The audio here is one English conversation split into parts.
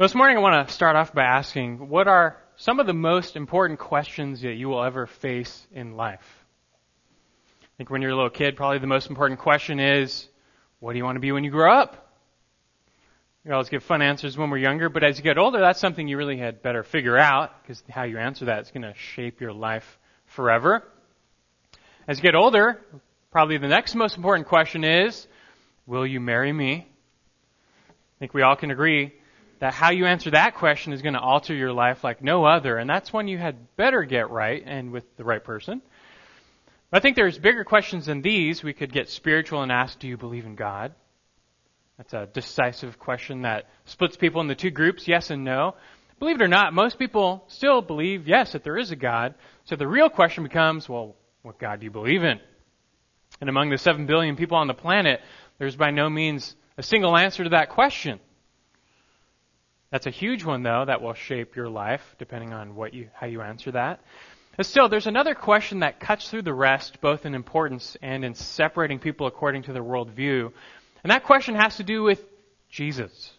This morning I want to start off by asking what are some of the most important questions that you will ever face in life? I think when you're a little kid, probably the most important question is, what do you want to be when you grow up? You always give fun answers when we're younger, but as you get older, that's something you really had better figure out because how you answer that is going to shape your life forever. As you get older, probably the next most important question is, will you marry me? I think we all can agree that how you answer that question is going to alter your life like no other, and that's one you had better get right and with the right person. I think there's bigger questions than these. We could get spiritual and ask, do you believe in God? That's a decisive question that splits people into two groups, yes and no. Believe it or not, most people still believe, yes, that there is a God. So the real question becomes, well, what God do you believe in? And among the seven billion people on the planet, there's by no means a single answer to that question. That's a huge one, though, that will shape your life, depending on what you, how you answer that. But still, there's another question that cuts through the rest, both in importance and in separating people according to their worldview. And that question has to do with Jesus.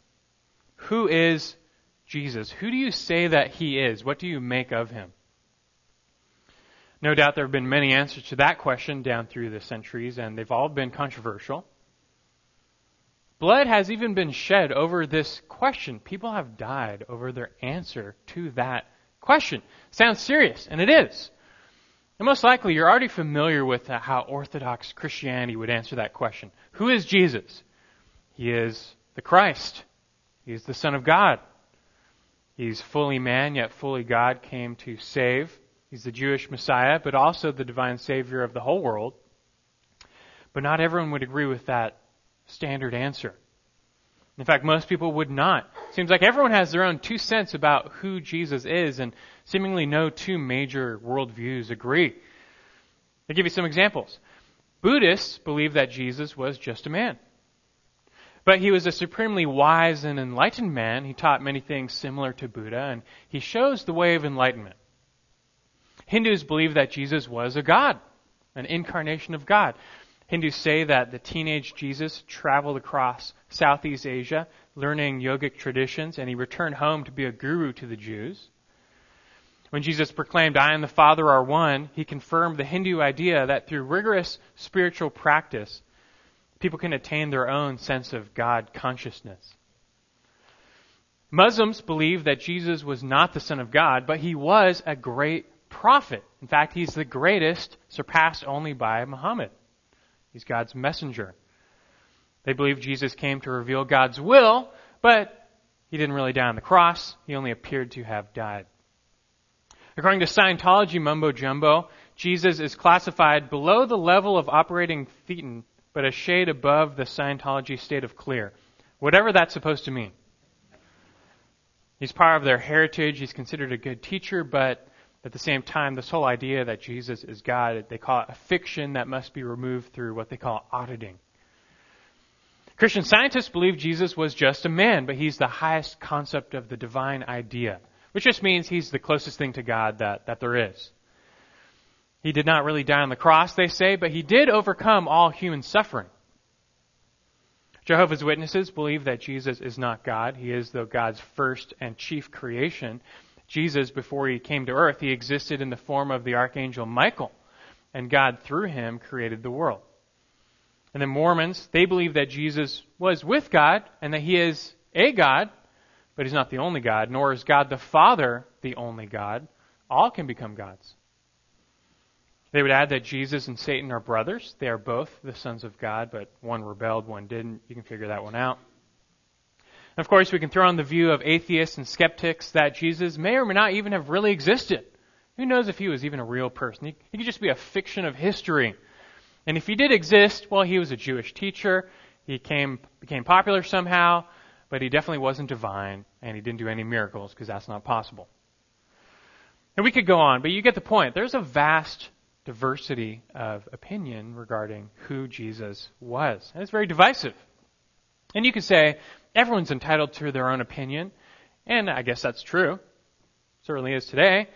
Who is Jesus? Who do you say that he is? What do you make of him? No doubt there have been many answers to that question down through the centuries, and they've all been controversial. Blood has even been shed over this question. People have died over their answer to that question. Sounds serious, and it is. And most likely you're already familiar with how Orthodox Christianity would answer that question. Who is Jesus? He is the Christ. He is the Son of God. He's fully man, yet fully God, came to save. He's the Jewish Messiah, but also the divine Savior of the whole world. But not everyone would agree with that standard answer. In fact, most people would not. Seems like everyone has their own two cents about who Jesus is, and seemingly no two major worldviews agree. I'll give you some examples. Buddhists believe that Jesus was just a man. But he was a supremely wise and enlightened man. He taught many things similar to Buddha, and he shows the way of enlightenment. Hindus believe that Jesus was a God, an incarnation of God. Hindus say that the teenage Jesus traveled across Southeast Asia learning yogic traditions and he returned home to be a guru to the Jews. When Jesus proclaimed, I and the Father are one, he confirmed the Hindu idea that through rigorous spiritual practice, people can attain their own sense of God consciousness. Muslims believe that Jesus was not the Son of God, but he was a great prophet. In fact, he's the greatest, surpassed only by Muhammad. He's God's messenger. They believe Jesus came to reveal God's will, but he didn't really die on the cross. He only appeared to have died. According to Scientology mumbo jumbo, Jesus is classified below the level of operating thetan, but a shade above the Scientology state of clear. Whatever that's supposed to mean. He's part of their heritage. He's considered a good teacher, but at the same time, this whole idea that Jesus is God, they call it a fiction that must be removed through what they call auditing. Christian scientists believe Jesus was just a man, but he's the highest concept of the divine idea, which just means he's the closest thing to God that, that there is. He did not really die on the cross, they say, but he did overcome all human suffering. Jehovah's Witnesses believe that Jesus is not God. He is, though, God's first and chief creation. Jesus, before he came to earth, he existed in the form of the archangel Michael, and God, through him, created the world. And the Mormons, they believe that Jesus was with God and that he is a God, but he's not the only God, nor is God the Father the only God. All can become gods. They would add that Jesus and Satan are brothers. They are both the sons of God, but one rebelled, one didn't. You can figure that one out. Of course, we can throw on the view of atheists and skeptics that Jesus may or may not even have really existed. Who knows if he was even a real person? He, he could just be a fiction of history. And if he did exist, well, he was a Jewish teacher. He came, became popular somehow, but he definitely wasn't divine, and he didn't do any miracles because that's not possible. And we could go on, but you get the point. There's a vast diversity of opinion regarding who Jesus was. And it's very divisive. And you could say, everyone's entitled to their own opinion, and I guess that's true. Certainly is today.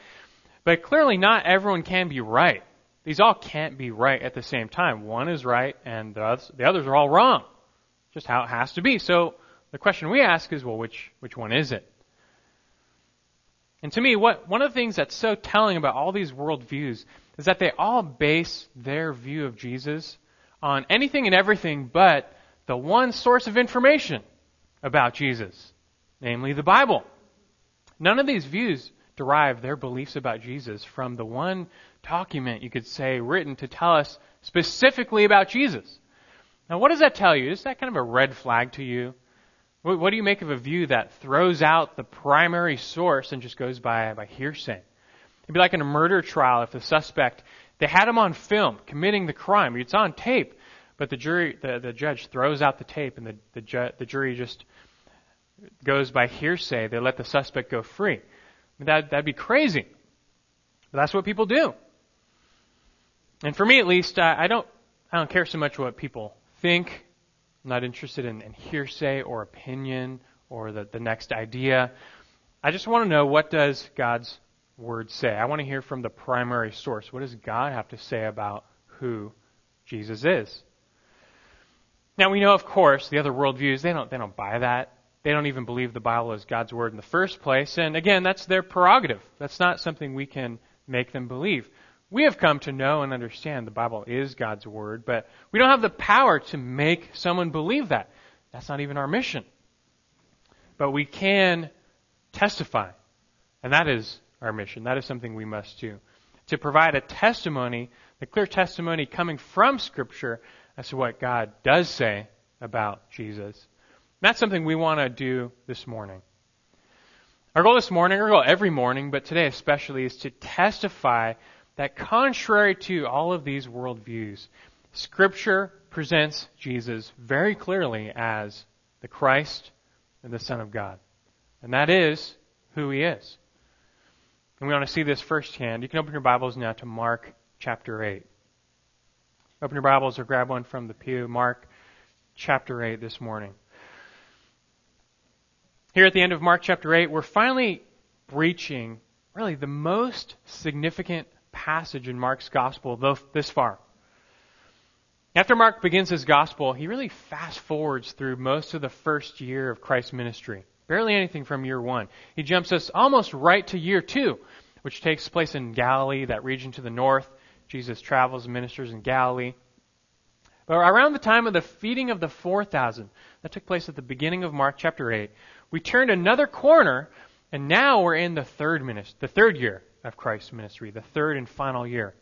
But clearly not everyone can be right. These all can't be right at the same time. One is right and the others, the others are all wrong. Just how it has to be. So the question we ask is, well, which, which one is it? And to me, what, one of the things that's so telling about all these worldviews is that they all base their view of Jesus on anything and everything but the one source of information about Jesus, namely the Bible. None of these views derive their beliefs about Jesus from the one document, you could say, written to tell us specifically about Jesus. Now, what does that tell you? Is that kind of a red flag to you? What do you make of a view that throws out the primary source and just goes by, by hearsay? It'd be like in a murder trial if the suspect, they had him on film committing the crime. It's on tape, but the jury, the, the judge throws out the tape and the, the, ju- the jury just goes by hearsay. They let the suspect go free. That, that'd be crazy. But that's what people do. And for me at least, I, I don't, I don't care so much what people think I'm not interested in, in hearsay or opinion or the, the next idea. I just want to know what does God's word say. I want to hear from the primary source. What does God have to say about who Jesus is? Now we know, of course, the other worldviews they don't they don't buy that. They don't even believe the Bible is God's word in the first place. And again, that's their prerogative. That's not something we can make them believe. We have come to know and understand the Bible is God's Word, but we don't have the power to make someone believe that. That's not even our mission. But we can testify. And that is our mission. That is something we must do. To provide a testimony, the clear testimony coming from Scripture as to what God does say about Jesus. That's something we want to do this morning. Our goal this morning, our goal every morning, but today especially, is to testify that contrary to all of these worldviews, Scripture presents Jesus very clearly as the Christ and the Son of God. And that is who he is. And we want to see this firsthand. You can open your Bibles now to Mark chapter 8. Open your Bibles or grab one from the pew. Mark chapter 8 this morning. Here at the end of Mark chapter 8, we're finally reaching really the most significant passage in Mark's gospel though this far. After Mark begins his gospel, he really fast forwards through most of the first year of Christ's ministry. Barely anything from year one. He jumps us almost right to year two, which takes place in Galilee, that region to the north. Jesus travels and ministers in Galilee. But around the time of the feeding of the 4,000, that took place at the beginning of Mark chapter 8, we turned another corner, and now we're in the third ministry, the third year of Christ's ministry, the third and final year.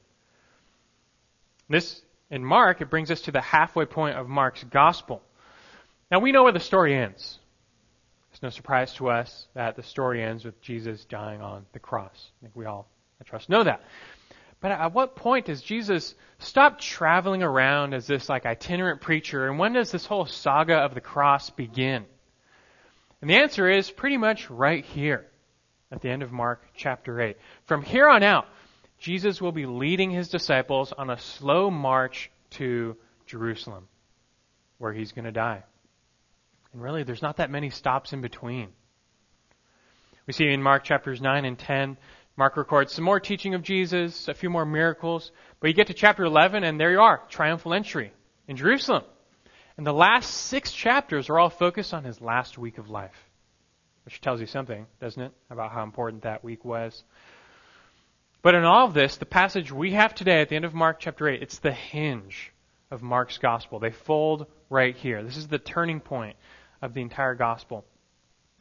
This, in Mark, it brings us to the halfway point of Mark's gospel. Now we know where the story ends. It's no surprise to us that the story ends with Jesus dying on the cross. I think we all, I trust, know that. But at what point does Jesus stop traveling around as this like itinerant preacher and when does this whole saga of the cross begin? And the answer is pretty much right here at the end of Mark chapter 8. From here on out, Jesus will be leading his disciples on a slow march to Jerusalem, where he's going to die. And really, there's not that many stops in between. We see in Mark chapters 9 and 10, Mark records some more teaching of Jesus, a few more miracles, but you get to chapter 11 and there you are, triumphal entry in Jerusalem. And the last six chapters are all focused on his last week of life which tells you something, doesn't it, about how important that week was. But in all of this, the passage we have today at the end of Mark chapter 8, it's the hinge of Mark's gospel. They fold right here. This is the turning point of the entire gospel.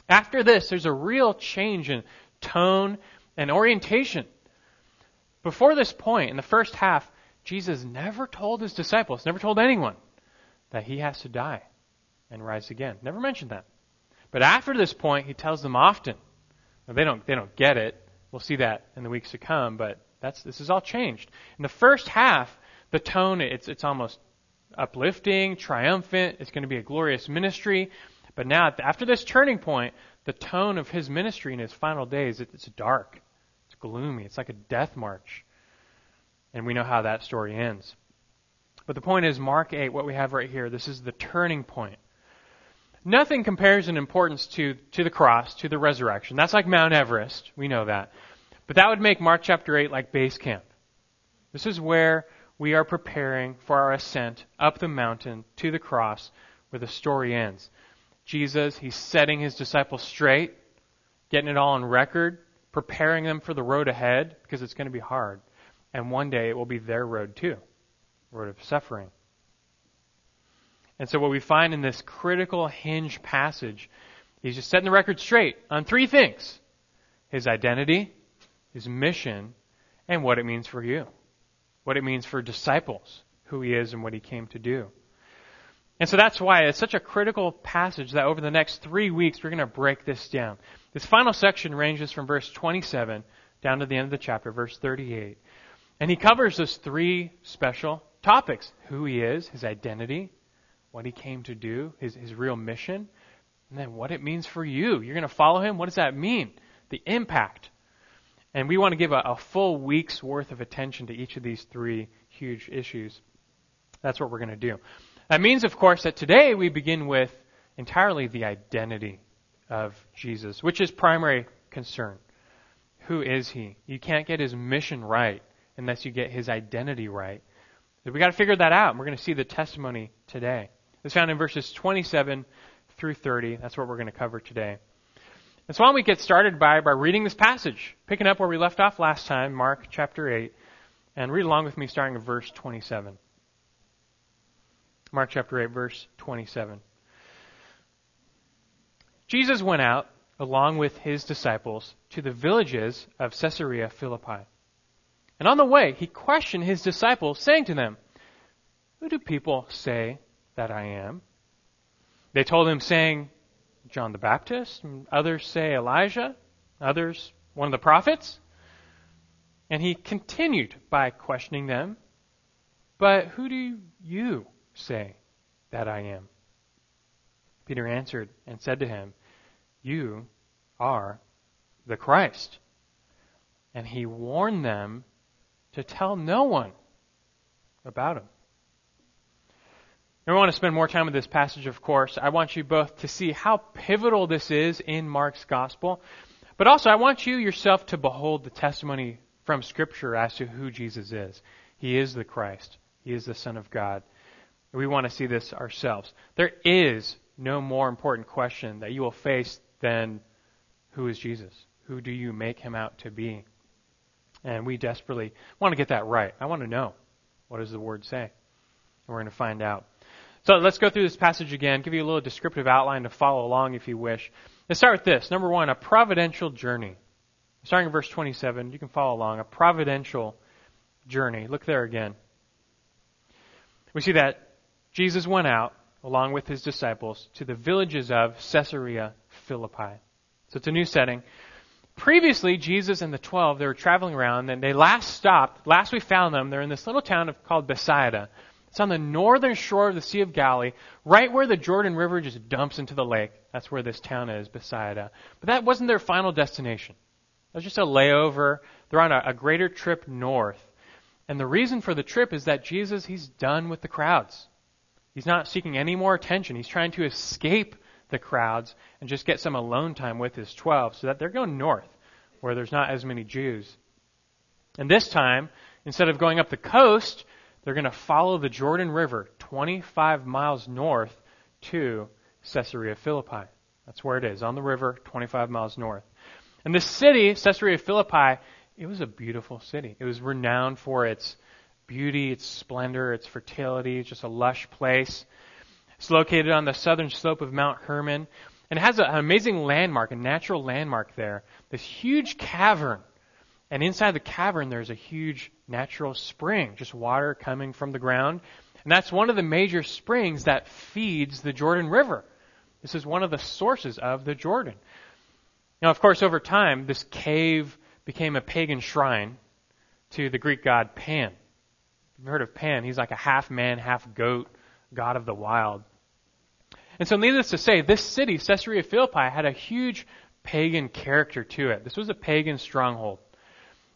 After this, there's a real change in tone and orientation. Before this point, in the first half, Jesus never told his disciples, never told anyone, that he has to die and rise again. Never mentioned that. But after this point, he tells them often. Now, they don't they don't get it. We'll see that in the weeks to come. But that's this is all changed. In the first half, the tone it's it's almost uplifting, triumphant. It's going to be a glorious ministry. But now, after this turning point, the tone of his ministry in his final days it's dark, it's gloomy. It's like a death march. And we know how that story ends. But the point is, Mark 8, what we have right here, this is the turning point Nothing compares in importance to, to the cross, to the resurrection. That's like Mount Everest. We know that. But that would make Mark chapter 8 like base camp. This is where we are preparing for our ascent up the mountain to the cross where the story ends. Jesus, he's setting his disciples straight, getting it all on record, preparing them for the road ahead because it's going to be hard. And one day it will be their road too, road of suffering. And so what we find in this critical hinge passage, he's just setting the record straight on three things. His identity, his mission, and what it means for you. What it means for disciples, who he is and what he came to do. And so that's why it's such a critical passage that over the next three weeks we're going to break this down. This final section ranges from verse 27 down to the end of the chapter, verse 38. And he covers those three special topics who he is, his identity, what he came to do, his, his real mission, and then what it means for you. You're going to follow him. What does that mean? The impact. And we want to give a, a full week's worth of attention to each of these three huge issues. That's what we're going to do. That means, of course, that today we begin with entirely the identity of Jesus, which is primary concern. Who is he? You can't get his mission right unless you get his identity right. We got to figure that out, and we're going to see the testimony today. It's found in verses 27 through 30. That's what we're going to cover today. And so why don't we get started by, by reading this passage, picking up where we left off last time, Mark chapter 8, and read along with me starting at verse 27. Mark chapter 8, verse 27. Jesus went out along with his disciples to the villages of Caesarea Philippi. And on the way, he questioned his disciples, saying to them, Who do people say that I am? They told him, saying, John the Baptist, others say Elijah, others one of the prophets. And he continued by questioning them, But who do you say that I am? Peter answered and said to him, You are the Christ. And he warned them to tell no one about him. And we want to spend more time with this passage, of course. I want you both to see how pivotal this is in Mark's gospel, but also I want you yourself to behold the testimony from Scripture as to who Jesus is. He is the Christ. He is the Son of God. We want to see this ourselves. There is no more important question that you will face than who is Jesus? Who do you make him out to be? And we desperately want to get that right. I want to know what does the word say? And we're going to find out. So let's go through this passage again, give you a little descriptive outline to follow along if you wish. Let's start with this. Number one, a providential journey. Starting in verse 27, you can follow along. A providential journey. Look there again. We see that Jesus went out along with his disciples to the villages of Caesarea Philippi. So it's a new setting. Previously, Jesus and the twelve, they were traveling around, and they last stopped, last we found them, they're in this little town of, called Bethsaida. It's on the northern shore of the Sea of Galilee, right where the Jordan River just dumps into the lake. That's where this town is, Bethsaida. But that wasn't their final destination. It was just a layover. They're on a, a greater trip north. And the reason for the trip is that Jesus, he's done with the crowds. He's not seeking any more attention. He's trying to escape the crowds and just get some alone time with his 12 so that they're going north where there's not as many Jews. And this time, instead of going up the coast, they're going to follow the Jordan River 25 miles north to Caesarea Philippi. That's where it is, on the river, 25 miles north. And this city, Caesarea Philippi, it was a beautiful city. It was renowned for its beauty, its splendor, its fertility, just a lush place. It's located on the southern slope of Mount Hermon, and it has an amazing landmark, a natural landmark there. This huge cavern. And inside the cavern, there's a huge natural spring, just water coming from the ground. And that's one of the major springs that feeds the Jordan River. This is one of the sources of the Jordan. Now, of course, over time, this cave became a pagan shrine to the Greek god Pan. You've heard of Pan. He's like a half man, half goat, god of the wild. And so, needless to say, this city, Caesarea Philippi, had a huge pagan character to it. This was a pagan stronghold.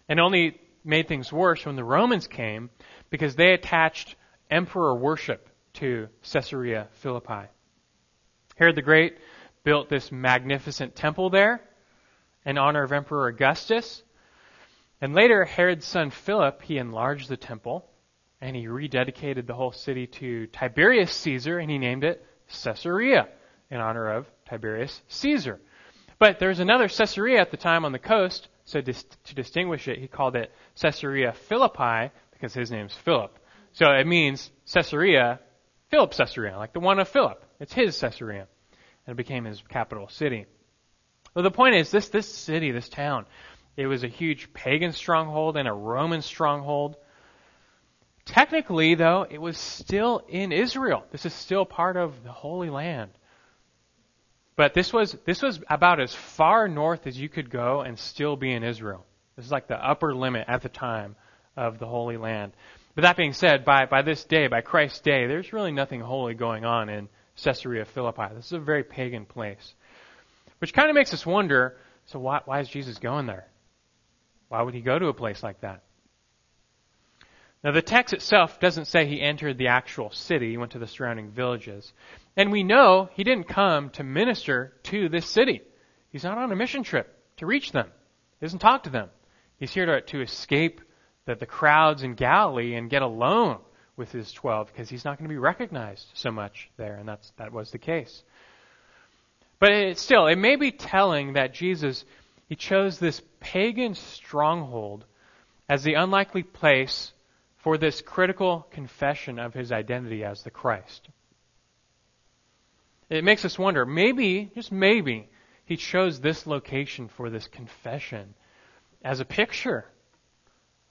And only made things worse when the Romans came because they attached emperor worship to Caesarea Philippi. Herod the Great built this magnificent temple there in honor of Emperor Augustus. And later, Herod's son Philip, he enlarged the temple and he rededicated the whole city to Tiberius Caesar and he named it Caesarea in honor of Tiberius Caesar. But there's another Caesarea at the time on the coast So dis- to distinguish it, he called it Caesarea Philippi because his name's Philip. So it means Caesarea, Philip Caesarea, like the one of Philip. It's his Caesarea. And it became his capital city. Well, the point is, this, this city, this town, it was a huge pagan stronghold and a Roman stronghold. Technically, though, it was still in Israel. This is still part of the Holy Land. But this was, this was about as far north as you could go and still be in Israel. This is like the upper limit at the time of the Holy Land. But that being said, by, by this day, by Christ's day, there's really nothing holy going on in Caesarea Philippi. This is a very pagan place. Which kind of makes us wonder, so why, why is Jesus going there? Why would he go to a place like that? Now, the text itself doesn't say he entered the actual city, he went to the surrounding villages. And we know he didn't come to minister to this city. He's not on a mission trip to reach them. He doesn't talk to them. He's here to, to escape the, the crowds in Galilee and get alone with his twelve because he's not going to be recognized so much there, and that's, that was the case. But it, still, it may be telling that Jesus, he chose this pagan stronghold as the unlikely place for this critical confession of his identity as the Christ. It makes us wonder, maybe, just maybe, he chose this location for this confession as a picture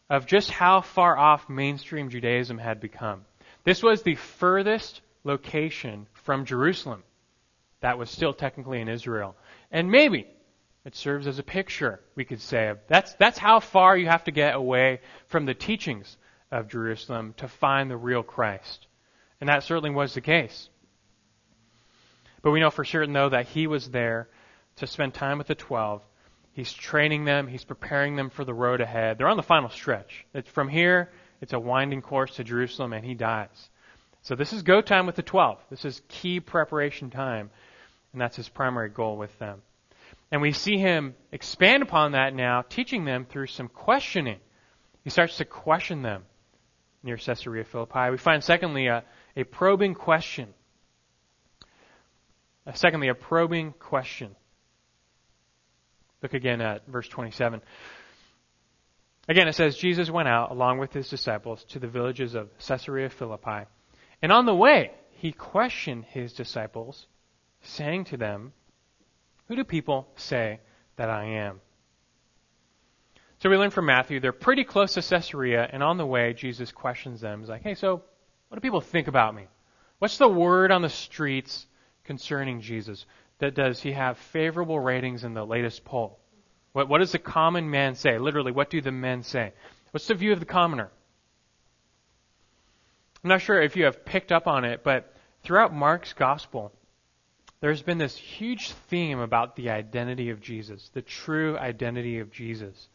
of just how far off mainstream Judaism had become. This was the furthest location from Jerusalem that was still technically in Israel. And maybe it serves as a picture, we could say. That's, that's how far you have to get away from the teachings of Jerusalem to find the real Christ. And that certainly was the case. But we know for certain, though, that he was there to spend time with the twelve. He's training them, he's preparing them for the road ahead. They're on the final stretch. It's from here, it's a winding course to Jerusalem, and he dies. So this is go time with the twelve. This is key preparation time. And that's his primary goal with them. And we see him expand upon that now, teaching them through some questioning. He starts to question them near Caesarea Philippi. We find, secondly, a, a probing question. Uh, secondly, a probing question. Look again at verse 27. Again, it says, Jesus went out along with his disciples to the villages of Caesarea Philippi. And on the way, he questioned his disciples, saying to them, Who do people say that I am? So we learn from Matthew, they're pretty close to Caesarea, and on the way, Jesus questions them. He's like, hey, so what do people think about me? What's the word on the streets concerning Jesus? That does he have favorable ratings in the latest poll? What, what does the common man say? Literally, what do the men say? What's the view of the commoner? I'm not sure if you have picked up on it, but throughout Mark's gospel, there's been this huge theme about the identity of Jesus, the true identity of Jesus.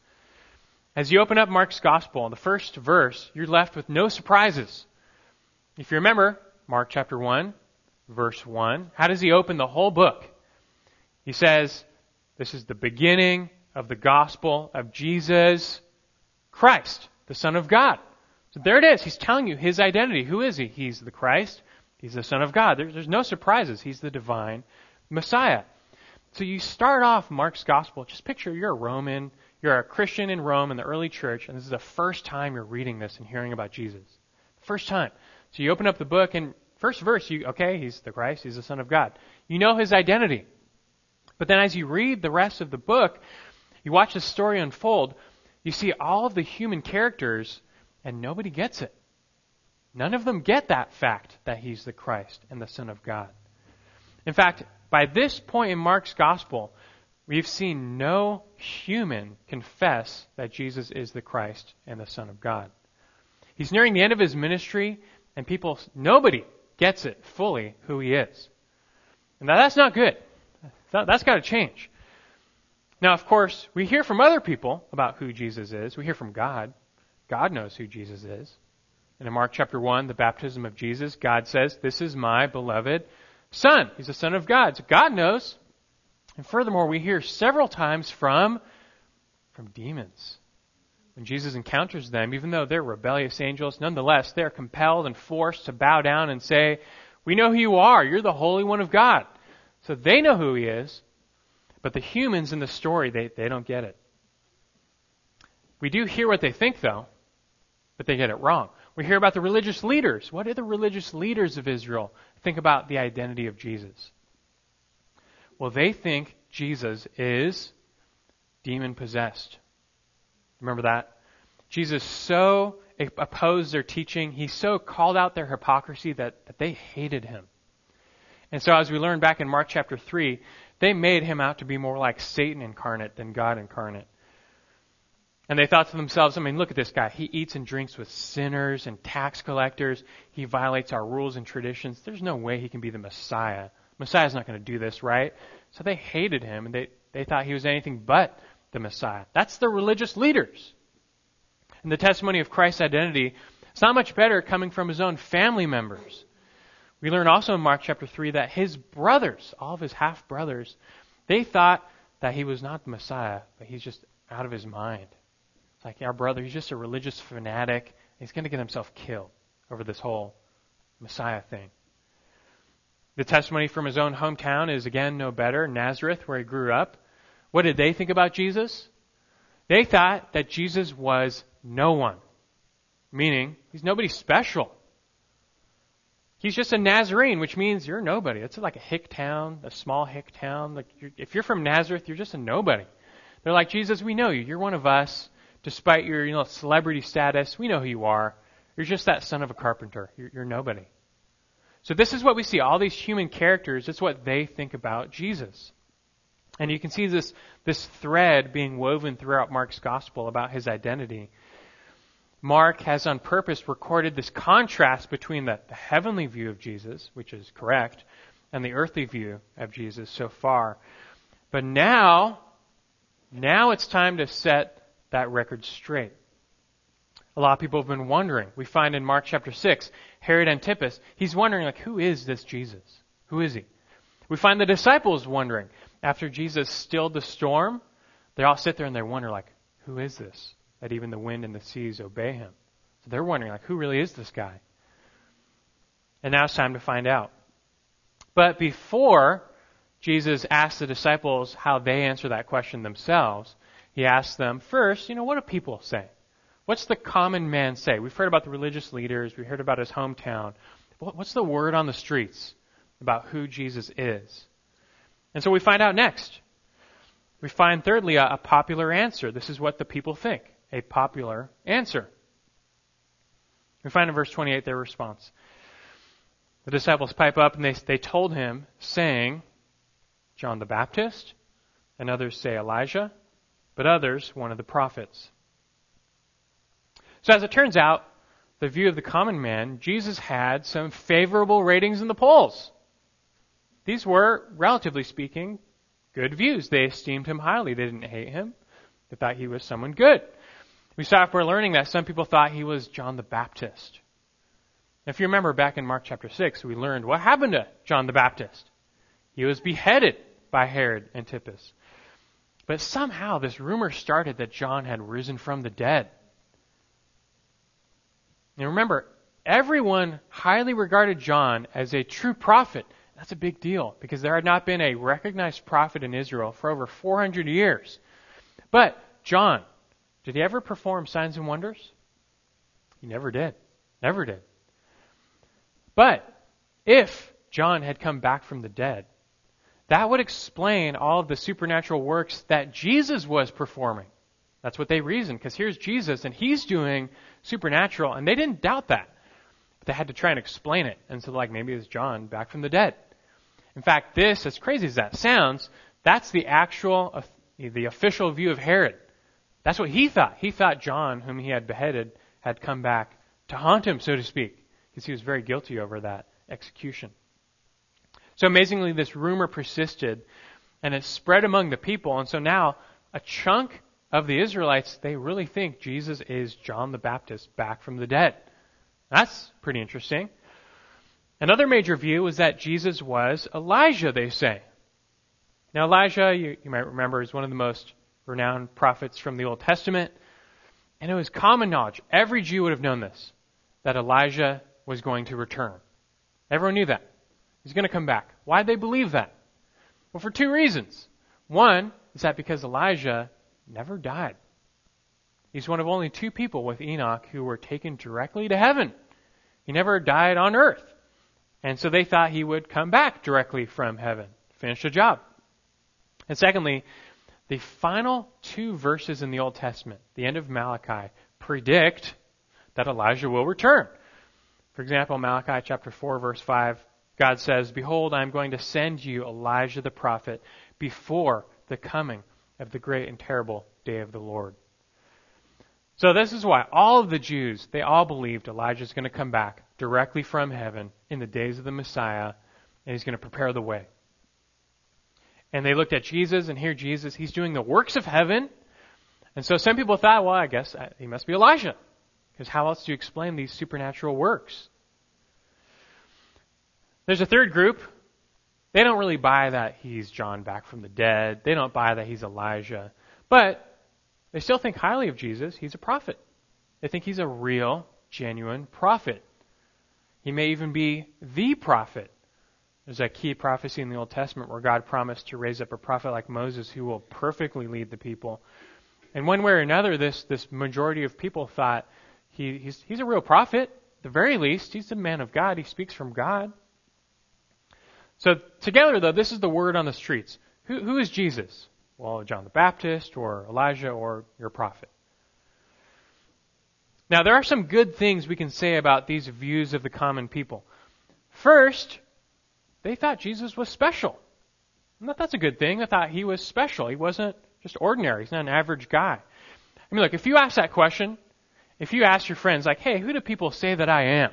As you open up Mark's Gospel, in the first verse, you're left with no surprises. If you remember, Mark chapter 1, verse 1, how does he open the whole book? He says, This is the beginning of the gospel of Jesus Christ, the Son of God. So there it is. He's telling you his identity. Who is he? He's the Christ. He's the Son of God. There's, there's no surprises. He's the divine Messiah. So you start off Mark's gospel. Just picture you're a Roman you're a Christian in Rome in the early church, and this is the first time you're reading this and hearing about Jesus. First time. So you open up the book, and first verse, you okay, he's the Christ, he's the Son of God. You know his identity. But then as you read the rest of the book, you watch the story unfold, you see all of the human characters, and nobody gets it. None of them get that fact that he's the Christ and the Son of God. In fact, by this point in Mark's gospel, We've seen no human confess that Jesus is the Christ and the Son of God. He's nearing the end of his ministry, and people, nobody gets it fully who he is. And that's not good. That's got to change. Now, of course, we hear from other people about who Jesus is. We hear from God. God knows who Jesus is. And in Mark chapter 1, the baptism of Jesus, God says, This is my beloved Son. He's the Son of God. So God knows. And furthermore, we hear several times from, from demons. When Jesus encounters them, even though they're rebellious angels, nonetheless, they're compelled and forced to bow down and say, We know who you are. You're the Holy One of God. So they know who he is. But the humans in the story, they, they don't get it. We do hear what they think, though, but they get it wrong. We hear about the religious leaders. What do the religious leaders of Israel think about the identity of Jesus? Well, they think Jesus is demon possessed. Remember that? Jesus so opposed their teaching, he so called out their hypocrisy that, that they hated him. And so, as we learned back in Mark chapter 3, they made him out to be more like Satan incarnate than God incarnate. And they thought to themselves, I mean, look at this guy. He eats and drinks with sinners and tax collectors. He violates our rules and traditions. There's no way he can be the Messiah. Messiah's not going to do this, right? So they hated him and they, they thought he was anything but the Messiah. That's the religious leaders. And the testimony of Christ's identity is not much better coming from his own family members. We learn also in Mark chapter 3 that his brothers, all of his half brothers, they thought that he was not the Messiah, but he's just out of his mind. It's like our brother, he's just a religious fanatic. He's going to get himself killed over this whole Messiah thing. The testimony from his own hometown is again no better. Nazareth, where he grew up. What did they think about Jesus? They thought that Jesus was no one. Meaning, he's nobody special. He's just a Nazarene, which means you're nobody. It's like a hick town, a small hick town. Like you're, if you're from Nazareth, you're just a nobody. They're like, Jesus, we know you. You're one of us. Despite your, you know, celebrity status, we know who you are. You're just that son of a carpenter. You're, you're nobody. So this is what we see. All these human characters, it's what they think about Jesus. And you can see this, this thread being woven throughout Mark's gospel about his identity. Mark has on purpose recorded this contrast between the, the, heavenly view of Jesus, which is correct, and the earthly view of Jesus so far. But now, now it's time to set that record straight. A lot of people have been wondering. We find in Mark chapter 6, Herod Antipas, he's wondering, like, who is this Jesus? Who is he? We find the disciples wondering. After Jesus stilled the storm, they all sit there and they wonder, like, who is this? that even the wind and the seas obey him. So they're wondering, like, who really is this guy? And now it's time to find out. But before Jesus asked the disciples how they answer that question themselves, he asked them first, you know, what do people say? What's the common man say? We've heard about the religious leaders, we heard about his hometown. What's the word on the streets about who Jesus is? And so we find out next. We find, thirdly, a, a popular answer. This is what the people think a popular answer. We find in verse 28 their response. The disciples pipe up and they, they told him, saying, John the Baptist, and others say Elijah, but others one of the prophets. So as it turns out, the view of the common man, Jesus had some favorable ratings in the polls. These were, relatively speaking, good views. They esteemed him highly. They didn't hate him. They thought he was someone good. We saw if we're learning that some people thought he was John the Baptist. If you remember back in Mark chapter 6, we learned what happened to John the Baptist. He was beheaded by Herod Antipas. But somehow this rumor started that John had risen from the dead. Now remember, everyone highly regarded John as a true prophet. That's a big deal because there had not been a recognized prophet in Israel for over 400 years. But John, did he ever perform signs and wonders? He never did. Never did. But if John had come back from the dead, that would explain all of the supernatural works that Jesus was performing. That's what they reasoned, because here's Jesus and he's doing supernatural, and they didn't doubt that. But they had to try and explain it. And so, like, maybe it's John back from the dead. In fact, this, as crazy as that sounds, that's the actual, uh, the official view of Herod. That's what he thought. He thought John, whom he had beheaded, had come back to haunt him, so to speak, because he was very guilty over that execution. So amazingly, this rumor persisted and it spread among the people. And so now a chunk of the Israelites, they really think Jesus is John the Baptist back from the dead. That's pretty interesting. Another major view was that Jesus was Elijah, they say. Now, Elijah, you, you might remember, is one of the most renowned prophets from the Old Testament. And it was common knowledge. Every Jew would have known this, that Elijah was going to return. Everyone knew that. He's going to come back. Why did they believe that? Well, for two reasons. One is that because Elijah never died. He's one of only two people with Enoch who were taken directly to heaven. He never died on earth. And so they thought he would come back directly from heaven, finish the job. And secondly, the final two verses in the Old Testament, the end of Malachi, predict that Elijah will return. For example, Malachi chapter 4 verse 5, God says, Behold, I am going to send you Elijah the prophet before the coming of the great and terrible day of the Lord. So this is why all of the Jews, they all believed Elijah is going to come back directly from heaven in the days of the Messiah, and he's going to prepare the way. And they looked at Jesus, and here Jesus, he's doing the works of heaven. And so some people thought, well, I guess uh, he must be Elijah. Because how else do you explain these supernatural works? There's a third group. They don't really buy that he's John back from the dead. They don't buy that he's Elijah. But they still think highly of Jesus. He's a prophet. They think he's a real, genuine prophet. He may even be the prophet. There's a key prophecy in the Old Testament where God promised to raise up a prophet like Moses who will perfectly lead the people. And one way or another, this, this majority of people thought he, he's, he's a real prophet. At the very least, he's a man of God. He speaks from God. So together, though, this is the word on the streets. Who, who is Jesus? Well, John the Baptist or Elijah or your prophet. Now, there are some good things we can say about these views of the common people. First, they thought Jesus was special. And that's a good thing. They thought he was special. He wasn't just ordinary. He's not an average guy. I mean, look, if you ask that question, if you ask your friends, like, hey, who do people say that I am?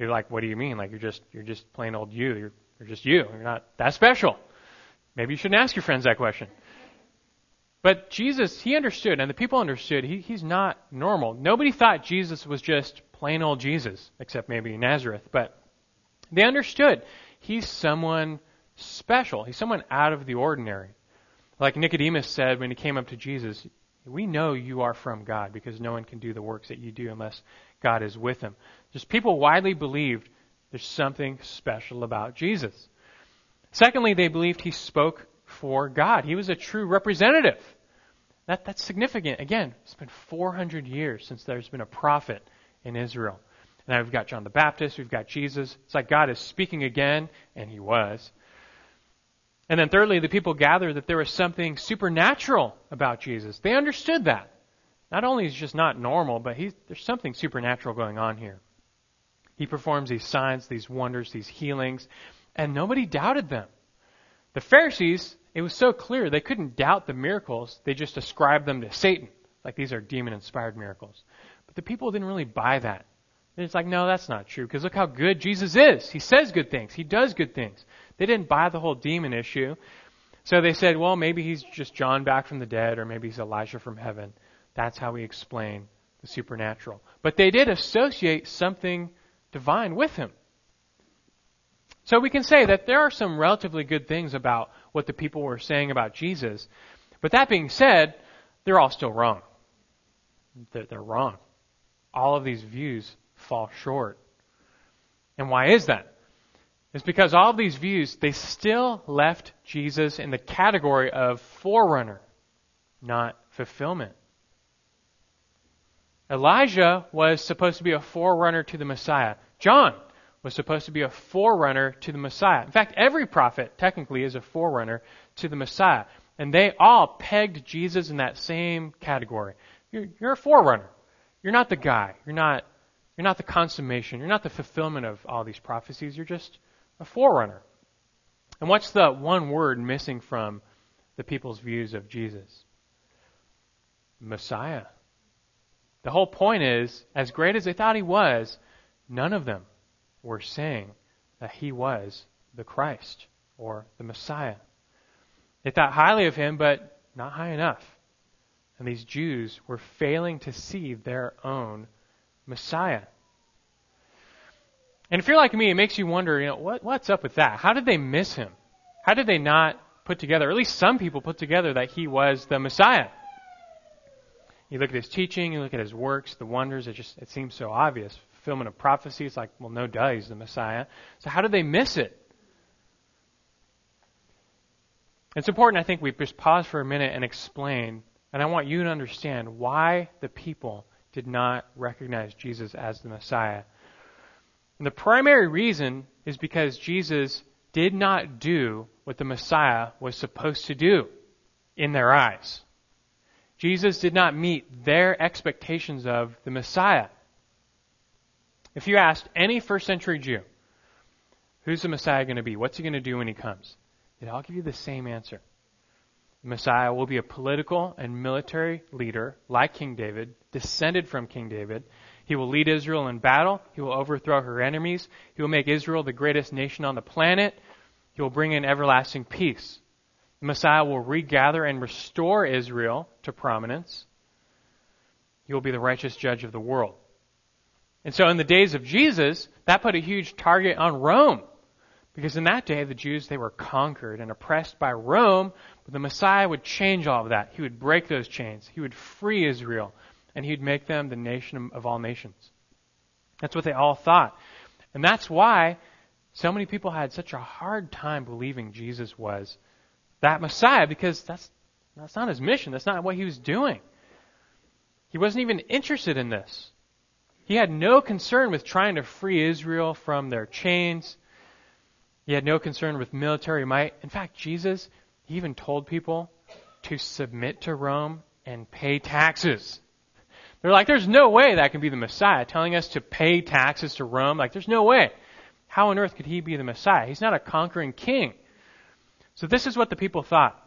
They're like, what do you mean? Like, you're just, you're just plain old you. You're, you're just you. You're not that special. Maybe you shouldn't ask your friends that question. But Jesus, he understood, and the people understood, he, he's not normal. Nobody thought Jesus was just plain old Jesus, except maybe Nazareth. But they understood he's someone special. He's someone out of the ordinary. Like Nicodemus said when he came up to Jesus, we know you are from God because no one can do the works that you do unless God is with him. Just people widely believed there's something special about Jesus. Secondly, they believed he spoke for God. He was a true representative. That, that's significant. Again, it's been 400 years since there's been a prophet in Israel. And now we've got John the Baptist, we've got Jesus. It's like God is speaking again, and he was. And then thirdly, the people gathered that there was something supernatural about Jesus. They understood that. Not only is he just not normal, but there's something supernatural going on here. He performs these signs, these wonders, these healings and nobody doubted them. The Pharisees, it was so clear they couldn't doubt the miracles, they just ascribed them to Satan. Like these are demon inspired miracles. But the people didn't really buy that. It's like, no, that's not true, because look how good Jesus is. He says good things, he does good things. They didn't buy the whole demon issue. So they said, well, maybe he's just John back from the dead, or maybe he's Elijah from heaven. That's how we explain the supernatural. But they did associate something divine with him. So we can say that there are some relatively good things about what the people were saying about Jesus. But that being said, they're all still wrong. They're wrong. All of these views fall short. And why is that? It's because all of these views, they still left Jesus in the category of forerunner, not fulfillment. Elijah was supposed to be a forerunner to the Messiah. John was supposed to be a forerunner to the Messiah. In fact, every prophet technically is a forerunner to the Messiah. And they all pegged Jesus in that same category. You're, you're a forerunner. You're not the guy. You're not, you're not the consummation. You're not the fulfillment of all these prophecies. You're just a forerunner. And what's the one word missing from the people's views of Jesus? Messiah. The whole point is, as great as they thought he was, none of them were saying that he was the Christ or the Messiah. They thought highly of him, but not high enough. And these Jews were failing to see their own Messiah. And if you're like me, it makes you wonder, you know, what, what's up with that? How did they miss him? How did they not put together, or at least some people put together, that he was the Messiah? You look at his teaching, you look at his works, the wonders, it just it seems so obvious fulfillment of prophecy. It's like, well, no duh, he's the Messiah. So how did they miss it? It's important, I think, we just pause for a minute and explain And I want you to understand why the people did not recognize Jesus as the Messiah. And the primary reason is because Jesus did not do what the Messiah was supposed to do in their eyes. Jesus did not meet their expectations of the Messiah. If you asked any first century Jew, who's the Messiah going to be? What's he going to do when he comes? They'd all give you the same answer. The Messiah will be a political and military leader like King David, descended from King David. He will lead Israel in battle. He will overthrow her enemies. He will make Israel the greatest nation on the planet. He will bring in everlasting peace. Messiah will regather and restore Israel to prominence. He will be the righteous judge of the world. And so in the days of Jesus, that put a huge target on Rome. Because in that day, the Jews, they were conquered and oppressed by Rome, but the Messiah would change all of that. He would break those chains. He would free Israel, and he'd make them the nation of all nations. That's what they all thought. And that's why so many people had such a hard time believing Jesus was that Messiah, because that's, that's not his mission. That's not what he was doing. He wasn't even interested in this. He had no concern with trying to free Israel from their chains. He had no concern with military might. In fact, Jesus he even told people to submit to Rome and pay taxes. They're like, there's no way that can be the Messiah, telling us to pay taxes to Rome. Like, there's no way. How on earth could he be the Messiah? He's not a conquering king. So this is what the people thought.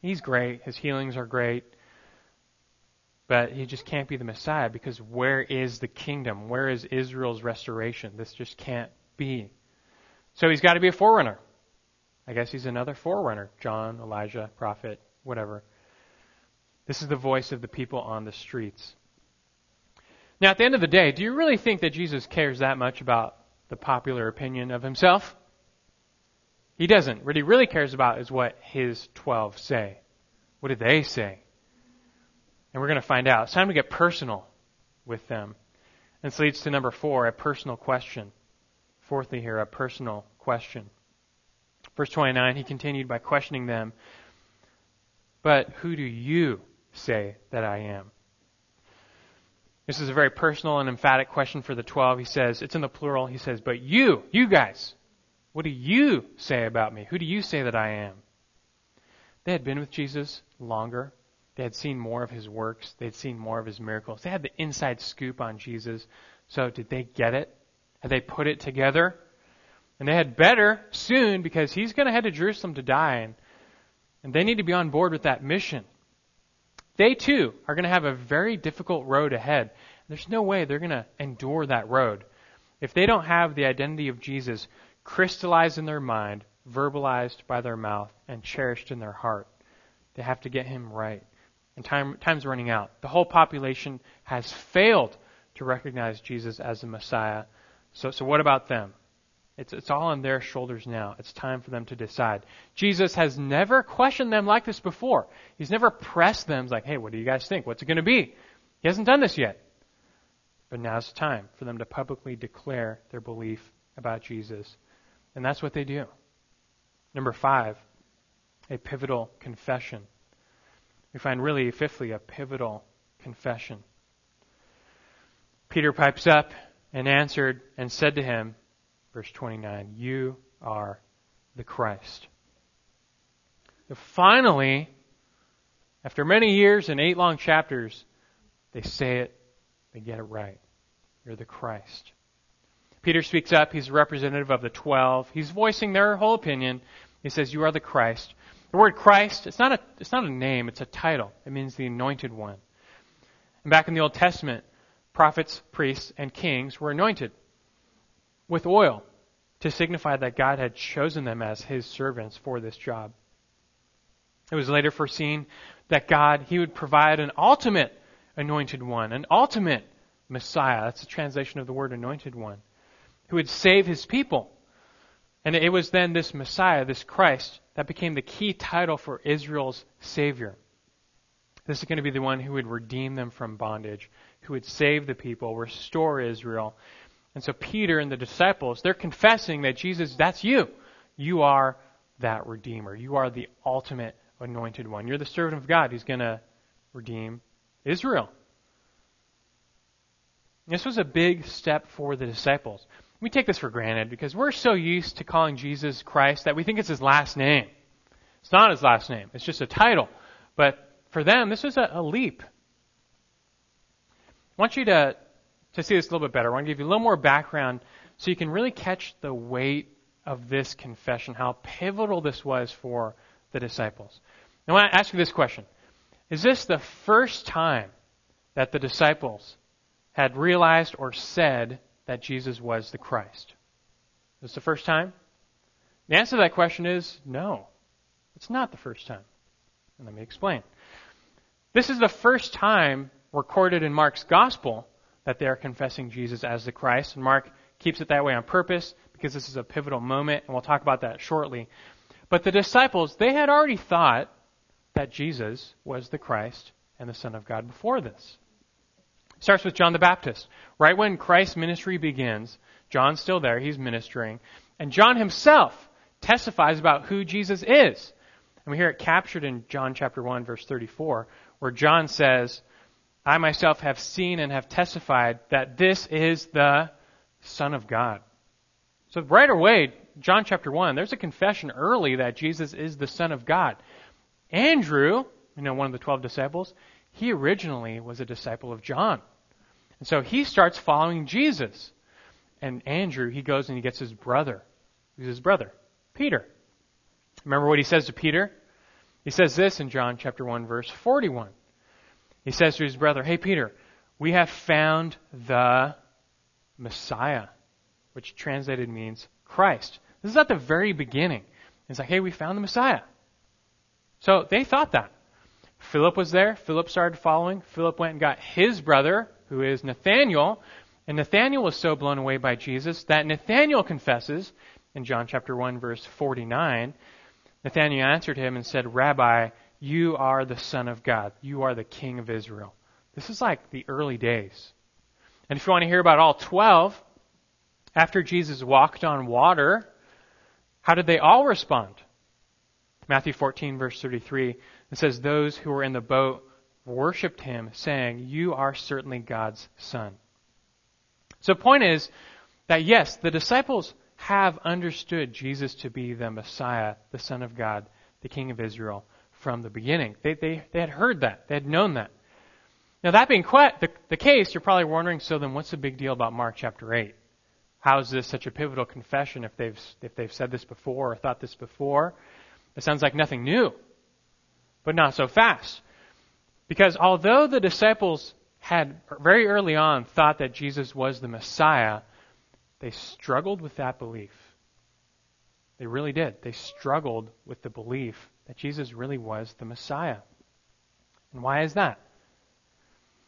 He's great. His healings are great. But he just can't be the Messiah because where is the kingdom? Where is Israel's restoration? This just can't be. So he's got to be a forerunner. I guess he's another forerunner. John, Elijah, prophet, whatever. This is the voice of the people on the streets. Now, at the end of the day, do you really think that Jesus cares that much about the popular opinion of himself? He doesn't. What he really cares about is what his 12 say. What do they say? And we're going to find out. It's time to get personal with them. This leads to number four, a personal question. Fourthly, here, a personal question. Verse 29, he continued by questioning them, But who do you say that I am? This is a very personal and emphatic question for the 12. He says, it's in the plural. He says, But you, you guys, what do you say about me? Who do you say that I am? They had been with Jesus longer. They had seen more of his works. They had seen more of his miracles. They had the inside scoop on Jesus. So did they get it? Had they put it together? And they had better soon because he's going to head to Jerusalem to die. And, and they need to be on board with that mission. They too are going to have a very difficult road ahead. There's no way they're going to endure that road. If they don't have the identity of Jesus crystallized in their mind, verbalized by their mouth, and cherished in their heart, they have to get him right. And time, time's running out. The whole population has failed to recognize Jesus as the Messiah. So, so what about them? It's, it's all on their shoulders now. It's time for them to decide. Jesus has never questioned them like this before. He's never pressed them like, hey, what do you guys think? What's it going to be? He hasn't done this yet. But now's the time for them to publicly declare their belief about Jesus. And that's what they do. Number five, a pivotal confession. We find really, fifthly, a pivotal confession. Peter pipes up and answered and said to him, Verse 29 You are the Christ. So finally, after many years and eight long chapters, they say it, they get it right. You're the Christ. Peter speaks up. He's a representative of the twelve. He's voicing their whole opinion. He says, You are the Christ. The word Christ, it's not a, it's not a name, it's a title. It means the anointed one. And back in the Old Testament, prophets, priests, and kings were anointed with oil to signify that God had chosen them as his servants for this job. It was later foreseen that God, he would provide an ultimate anointed one, an ultimate Messiah. That's a translation of the word anointed one, who would save his people. And it was then this Messiah, this Christ, that became the key title for Israel's Savior. This is going to be the one who would redeem them from bondage, who would save the people, restore Israel, and so Peter and the disciples, they're confessing that Jesus, that's you. You are that Redeemer. You are the ultimate anointed one. You're the servant of God who's going to redeem Israel. This was a big step for the disciples. We take this for granted because we're so used to calling Jesus Christ that we think it's his last name. It's not his last name, it's just a title. But for them, this was a, a leap. I want you to, to see this a little bit better. I want to give you a little more background so you can really catch the weight of this confession, how pivotal this was for the disciples. I want to ask you this question Is this the first time that the disciples had realized or said that Jesus was the Christ? Is the first time? The answer to that question is no. It's not the first time. And let me explain. This is the first time recorded in Mark's gospel that they are confessing Jesus as the Christ. And Mark keeps it that way on purpose because this is a pivotal moment, and we'll talk about that shortly. But the disciples, they had already thought that Jesus was the Christ and the Son of God before this. Starts with John the Baptist. Right when Christ's ministry begins, John's still there, he's ministering, and John himself testifies about who Jesus is. And we hear it captured in John chapter 1 verse 34, where John says, I myself have seen and have testified that this is the Son of God. So right away, John chapter 1, there's a confession early that Jesus is the Son of God. Andrew, you know, one of the 12 disciples, he originally was a disciple of John. And so he starts following Jesus. And Andrew, he goes and he gets his brother. Who's his brother? Peter. Remember what he says to Peter? He says this in John chapter 1 verse 41. He says to his brother, Hey Peter, we have found the Messiah, which translated means Christ. This is at the very beginning. It's like, hey, we found the Messiah. So they thought that. Philip was there. Philip started following. Philip went and got his brother, who is Nathaniel. And Nathaniel was so blown away by Jesus that Nathaniel confesses in John chapter 1 verse 49. Nathaniel answered him and said, Rabbi, you are the Son of God. You are the King of Israel. This is like the early days. And if you want to hear about all 12, after Jesus walked on water, how did they all respond? Matthew 14, verse 33, it says, Those who were in the boat worshiped him, saying, You are certainly God's Son. So the point is that yes, the disciples have understood Jesus to be the Messiah, the Son of God, the King of Israel from the beginning. They, they, they had heard that. They had known that. Now, that being quite the, the case, you're probably wondering, so then what's the big deal about Mark chapter 8? How is this such a pivotal confession if they've, if they've said this before or thought this before? It sounds like nothing new, but not so fast. Because although the disciples had very early on thought that Jesus was the Messiah, they struggled with that belief. They really did. They struggled with the belief that Jesus really was the Messiah. And why is that?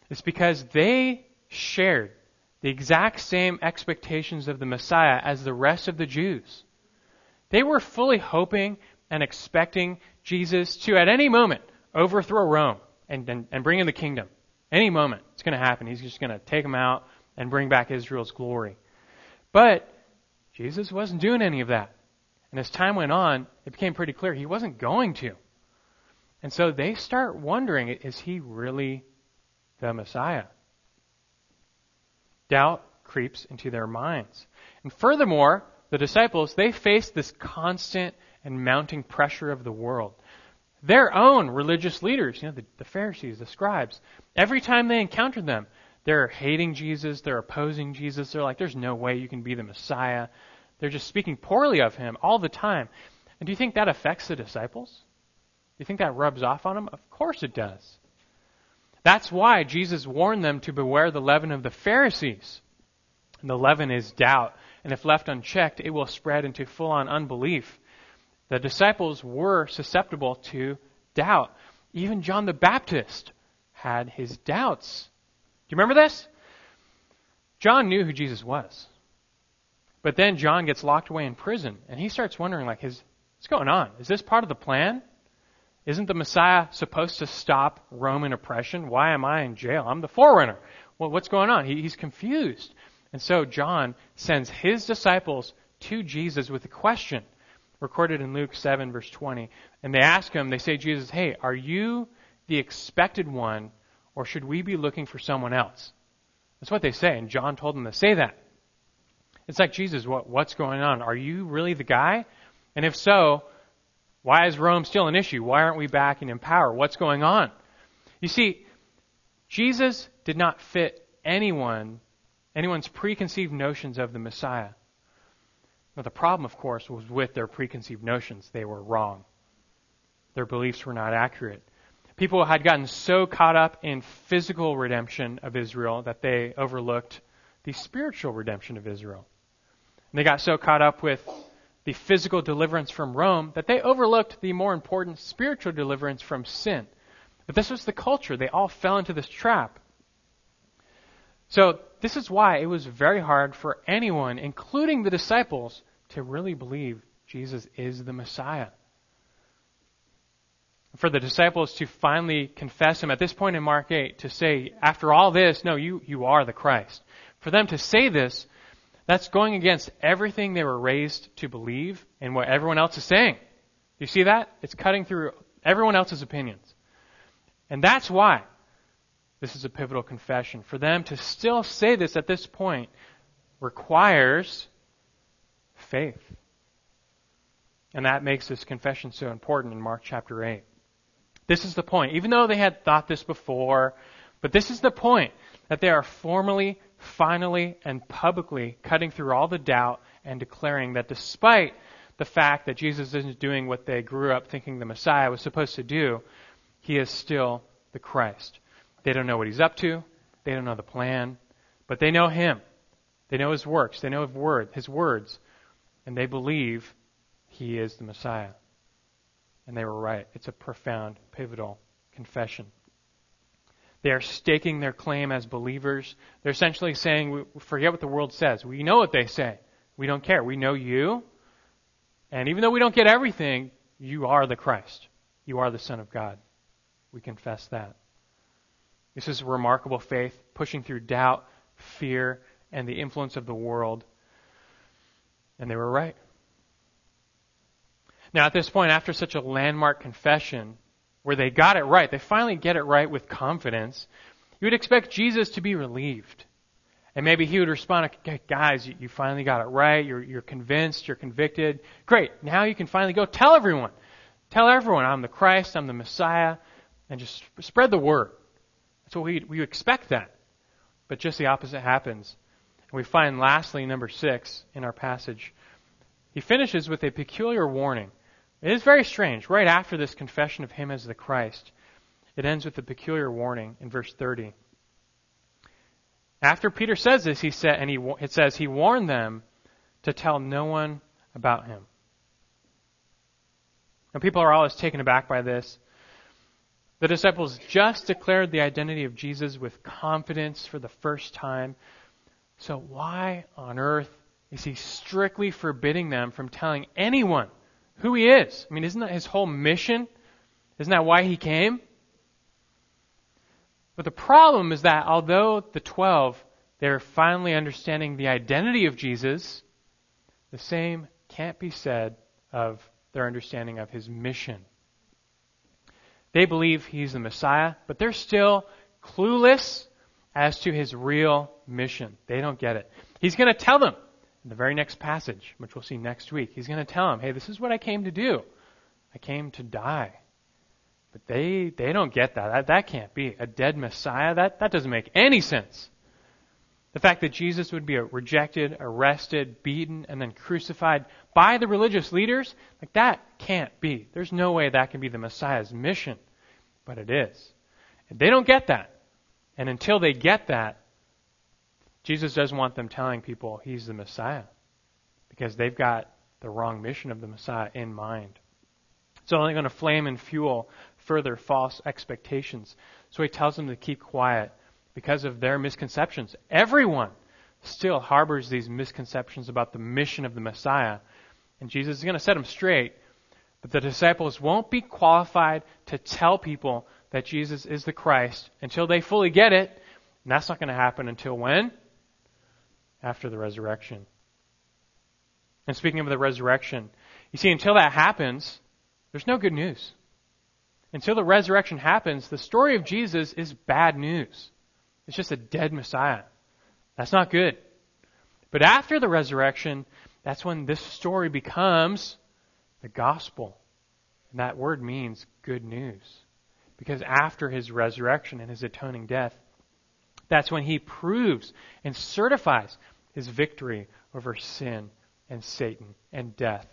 It's because they shared the exact same expectations of the Messiah as the rest of the Jews. They were fully hoping and expecting Jesus to, at any moment, overthrow Rome and, and, and bring in the kingdom. Any moment, it's going to happen. He's just going to take them out and bring back Israel's glory. But Jesus wasn't doing any of that. And as time went on, it became pretty clear he wasn't going to. And so they start wondering is he really the Messiah? doubt creeps into their minds. And furthermore, the disciples, they face this constant and mounting pressure of the world. Their own religious leaders, you know, the, the Pharisees, the scribes, every time they encountered them, they're hating Jesus, they're opposing Jesus, they're like, there's no way you can be the Messiah. They're just speaking poorly of him all the time. And do you think that affects the disciples? Do you think that rubs off on them? Of course it does. That's why Jesus warned them to beware the leaven of the Pharisees. And the leaven is doubt. And if left unchecked, it will spread into full on unbelief. The disciples were susceptible to doubt. Even John the Baptist had his doubts. Do you remember this? John knew who Jesus was. But then John gets locked away in prison, and he starts wondering, like, what's going on? Is this part of the plan? Isn't the Messiah supposed to stop Roman oppression? Why am I in jail? I'm the forerunner. Well, what's going on? He, he's confused. And so John sends his disciples to Jesus with a question, recorded in Luke 7, verse 20. And they ask him, they say, Jesus, hey, are you the expected one, or should we be looking for someone else? That's what they say, and John told them to say that. It's like, Jesus, what, what's going on? Are you really the guy? And if so, why is Rome still an issue? Why aren't we backing in power? What's going on? You see, Jesus did not fit anyone, anyone's preconceived notions of the Messiah. Now, the problem, of course, was with their preconceived notions. They were wrong. Their beliefs were not accurate. People had gotten so caught up in physical redemption of Israel that they overlooked the spiritual redemption of Israel. And they got so caught up with the physical deliverance from Rome that they overlooked the more important spiritual deliverance from sin. But this was the culture. They all fell into this trap. So, this is why it was very hard for anyone, including the disciples, to really believe Jesus is the Messiah. For the disciples to finally confess him at this point in Mark 8, to say, after all this, no, you, you are the Christ. For them to say this that's going against everything they were raised to believe and what everyone else is saying. You see that? It's cutting through everyone else's opinions. And that's why this is a pivotal confession. For them to still say this at this point requires faith. And that makes this confession so important in Mark chapter 8. This is the point. Even though they had thought this before, but this is the point that they are formally finally and publicly cutting through all the doubt and declaring that despite the fact that Jesus isn't doing what they grew up thinking the Messiah was supposed to do, he is still the Christ. They don't know what he's up to, they don't know the plan, but they know him. They know his works, they know his, word, his words, and they believe he is the Messiah. And they were right. It's a profound, pivotal confession. They are staking their claim as believers. They're essentially saying, forget what the world says. We know what they say. We don't care. We know you. And even though we don't get everything, you are the Christ. You are the Son of God. We confess that. This is remarkable faith, pushing through doubt, fear, and the influence of the world. And they were right. Now, at this point, after such a landmark confession, where they got it right, they finally get it right with confidence, you would expect Jesus to be relieved. And maybe he would respond, okay, guys, you finally got it right. You're, you're convinced. You're convicted. Great. Now you can finally go tell everyone. Tell everyone I'm the Christ. I'm the Messiah. And just spread the word. That's what we, we expect that. But just the opposite happens. And we find lastly, number six in our passage, he finishes with a peculiar warning. It is very strange. Right after this confession of him as the Christ, it ends with a peculiar warning in verse 30. After Peter says this, he said, and he, it says he warned them to tell no one about him. And people are always taken aback by this. The disciples just declared the identity of Jesus with confidence for the first time. So why on earth is he strictly forbidding them from telling anyone who he is. I mean, isn't that his whole mission? Isn't that why he came? But the problem is that although the 12, they're finally understanding the identity of Jesus, the same can't be said of their understanding of his mission. They believe he's the Messiah, but they're still clueless as to his real mission. They don't get it. He's going to tell them in the very next passage, which we'll see next week, he's going to tell them, hey, this is what I came to do. I came to die. But they, they don't get that. that. That can't be. A dead Messiah? That, that doesn't make any sense. The fact that Jesus would be rejected, arrested, beaten, and then crucified by the religious leaders, like that can't be. There's no way that can be the Messiah's mission. But it is. And they don't get that. And until they get that, Jesus doesn't want them telling people he's the Messiah because they've got the wrong mission of the Messiah in mind. It's only going to flame and fuel further false expectations. So he tells them to keep quiet because of their misconceptions. Everyone still harbors these misconceptions about the mission of the Messiah. And Jesus is going to set them straight. But the disciples won't be qualified to tell people that Jesus is the Christ until they fully get it. And that's not going to happen until when? after the resurrection. And speaking of the resurrection, you see, until that happens, there's no good news. until the resurrection happens, the story of Jesus is bad news. It's just a dead Messiah. That's not good. But after the resurrection, that's when this story becomes the gospel. And that word means good news. Because after his resurrection and his atoning death, that's when he proves and certifies his victory over sin and Satan and death.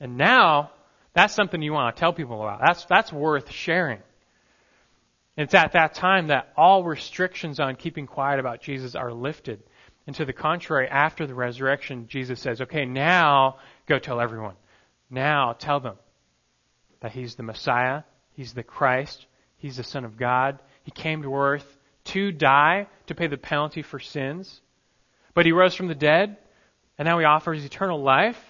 And now, that's something you want to tell people about. That's, that's worth sharing. It's at that time that all restrictions on keeping quiet about Jesus are lifted. And to the contrary, after the resurrection, Jesus says, okay, now go tell everyone. Now tell them that he's the Messiah, he's the Christ, he's the Son of God. He came to earth to die to pay the penalty for sins. But he rose from the dead, and now he offers eternal life.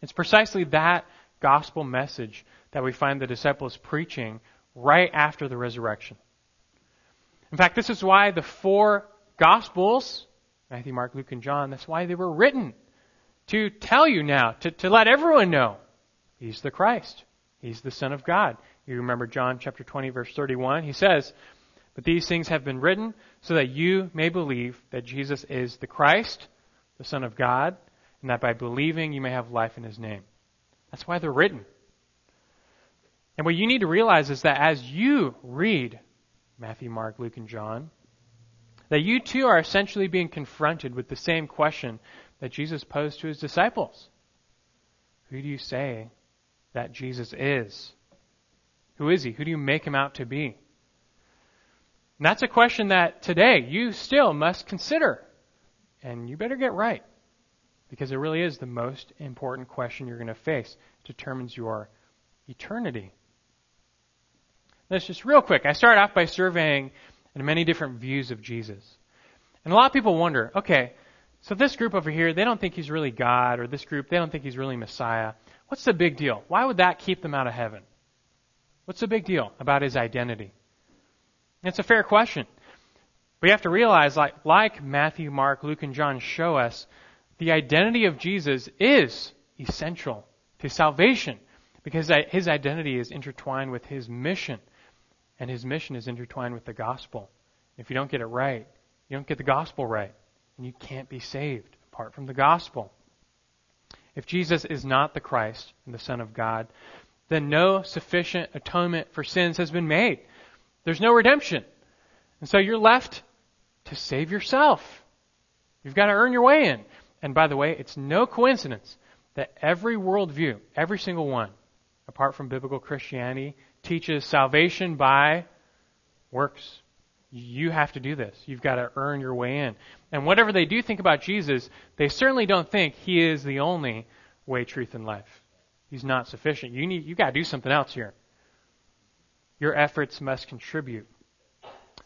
It's precisely that gospel message that we find the disciples preaching right after the resurrection. In fact, this is why the four gospels, Matthew, Mark, Luke, and John, that's why they were written. To tell you now, to, to let everyone know, he's the Christ. He's the Son of God. You remember John chapter 20 verse 31. He says, but these things have been written so that you may believe that Jesus is the Christ, the Son of God, and that by believing you may have life in his name. That's why they're written. And what you need to realize is that as you read Matthew, Mark, Luke, and John, that you too are essentially being confronted with the same question that Jesus posed to his disciples. Who do you say that Jesus is? Who is he? Who do you make him out to be? And that's a question that today you still must consider. And you better get right. Because it really is the most important question you're going to face. It determines your eternity. Let's just real quick. I start off by surveying many different views of Jesus. And a lot of people wonder, okay, so this group over here, they don't think he's really God, or this group, they don't think he's really Messiah. What's the big deal? Why would that keep them out of heaven? What's the big deal about his identity? It's a fair question. You have to realize, like, like Matthew, Mark, Luke, and John show us, the identity of Jesus is essential to salvation because his identity is intertwined with his mission, and his mission is intertwined with the gospel. If you don't get it right, you don't get the gospel right, and you can't be saved apart from the gospel. If Jesus is not the Christ and the Son of God, then no sufficient atonement for sins has been made. There's no redemption. And so you're left to save yourself. You've got to earn your way in. And by the way, it's no coincidence that every worldview, every single one, apart from biblical Christianity, teaches salvation by works. You have to do this. You've got to earn your way in. And whatever they do think about Jesus, they certainly don't think he is the only way, truth, and life. He's not sufficient. You need you got to do something else here. Your efforts must contribute.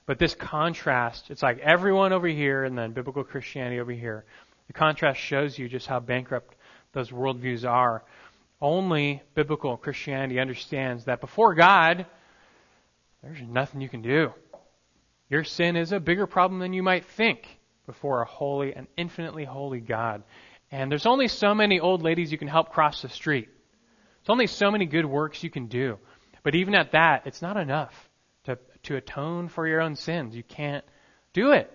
But this contrast, it's like everyone over here and then biblical Christianity over here. The contrast shows you just how bankrupt those worldviews are. Only biblical Christianity understands that before God, there's nothing you can do. Your sin is a bigger problem than you might think before a holy and infinitely holy God. And there's only so many old ladies you can help cross the street. There's only so many good works you can do. But even at that, it's not enough to, to atone for your own sins. You can't do it.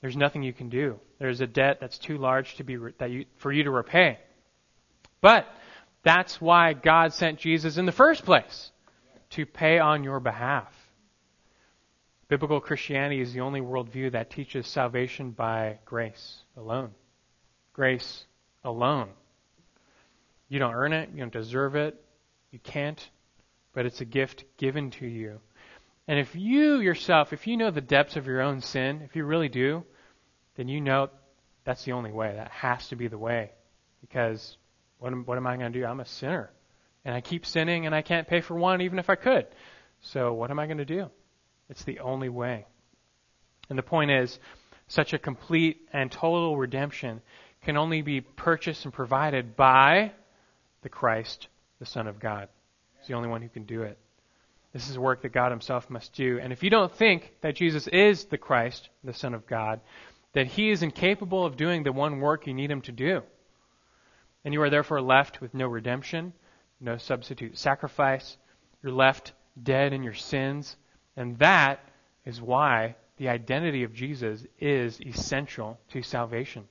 There's nothing you can do. There's a debt that's too large to be that you, for you to repay. But that's why God sent Jesus in the first place to pay on your behalf. Biblical Christianity is the only worldview that teaches salvation by grace alone. Grace alone. You don't earn it, you don't deserve it, you can't but it's a gift given to you. And if you yourself, if you know the depths of your own sin, if you really do, then you know that's the only way. That has to be the way. Because what am, what am I going to do? I'm a sinner. And I keep sinning and I can't pay for one even if I could. So what am I going to do? It's the only way. And the point is, such a complete and total redemption can only be purchased and provided by the Christ, the Son of God. He's the only one who can do it. This is work that God Himself must do. And if you don't think that Jesus is the Christ, the Son of God, that He is incapable of doing the one work you need Him to do, and you are therefore left with no redemption, no substitute sacrifice, You're left dead in your sins. And that is why the identity of Jesus is essential to salvation.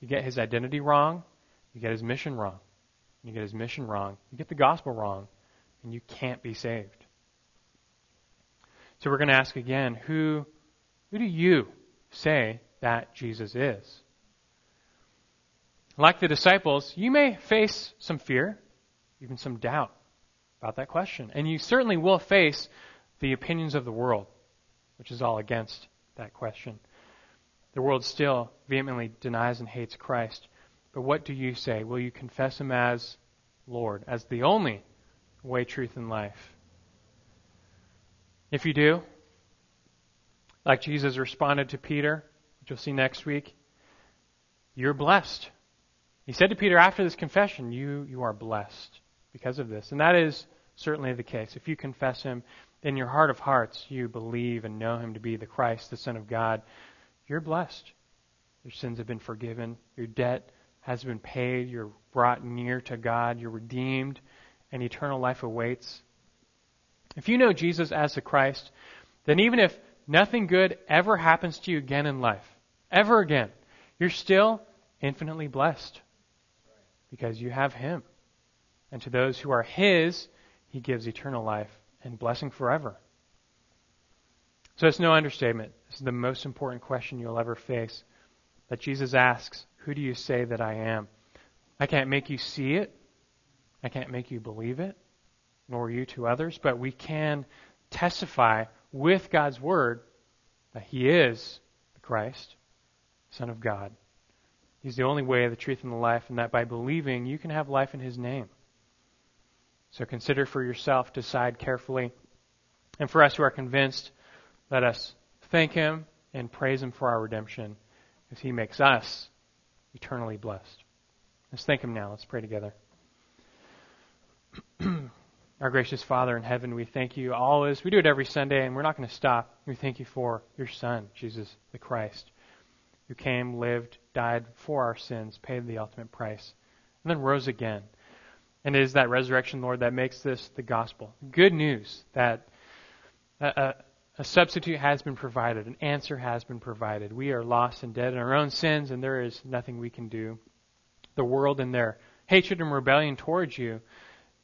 You get his identity wrong, you get his mission wrong. You get his mission wrong, you get the gospel wrong, and you can't be saved. So we're going to ask again, who who do you say that Jesus is? Like the disciples, you may face some fear, even some doubt about that question. And you certainly will face the opinions of the world, which is all against that question. The world still vehemently denies and hates Christ. But what do you say? Will you confess him as Lord, as the only way, truth, and life? If you do, like Jesus responded to Peter, which you'll see next week, you're blessed. He said to Peter after this confession, You, you are blessed because of this. And that is certainly the case. If you confess him in your heart of hearts, you believe and know him to be the Christ, the Son of God, you're blessed. Your sins have been forgiven. Your debt has been paid. You're brought near to God. You're redeemed, and eternal life awaits. If you know Jesus as the Christ, then even if nothing good ever happens to you again in life, ever again, you're still infinitely blessed because you have Him. And to those who are His, He gives eternal life and blessing forever. So it's no understatement. This is the most important question you'll ever face. That Jesus asks, Who do you say that I am? I can't make you see it. I can't make you believe it, nor you to others, but we can testify with God's Word that He is the Christ, Son of God. He's the only way, of the truth, and the life, and that by believing you can have life in His name. So consider for yourself, decide carefully. And for us who are convinced, let us thank Him and praise Him for our redemption as He makes us eternally blessed. Let's thank Him now. Let's pray together. Our gracious Father in heaven, we thank you always. We do it every Sunday, and we're not going to stop. We thank you for your Son, Jesus the Christ, who came, lived, died for our sins, paid the ultimate price, and then rose again. And it is that resurrection, Lord, that makes this the gospel. Good news that a, a, substitute has been provided, an answer has been provided. We are lost and dead in our own sins, and there is nothing we can do. The world and their hatred and rebellion towards you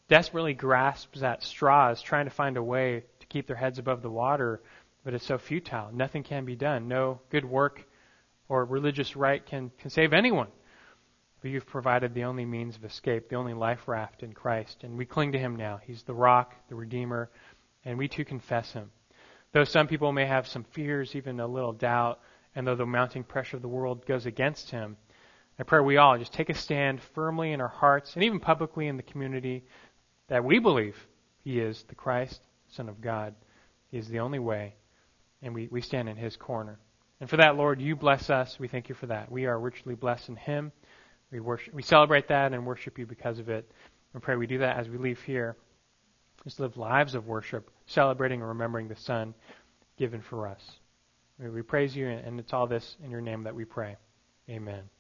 desperately grasps at straws, trying to find a way to keep their heads above the water, but it's so futile. Nothing can be done. No good work or religious rite can, can save anyone. But you've provided the only means of escape, the only life raft in Christ. And we cling to him now. He's the rock, the Redeemer, and we too confess him. Though some people may have some fears, even a little doubt, and though the mounting pressure of the world goes against him, I pray we all just take a stand firmly in our hearts and even publicly in the community that we believe he is the Christ, Son of God. He is the only way, and we, we stand in his corner. And for that, Lord, you bless us. We thank you for that. We are richly blessed in him. We worship, we celebrate that and worship you because of it. And pray we do that as we leave here. Just live lives of worship, celebrating and remembering the Son given for us. We praise you, and it's all this in your name that we pray. Amen.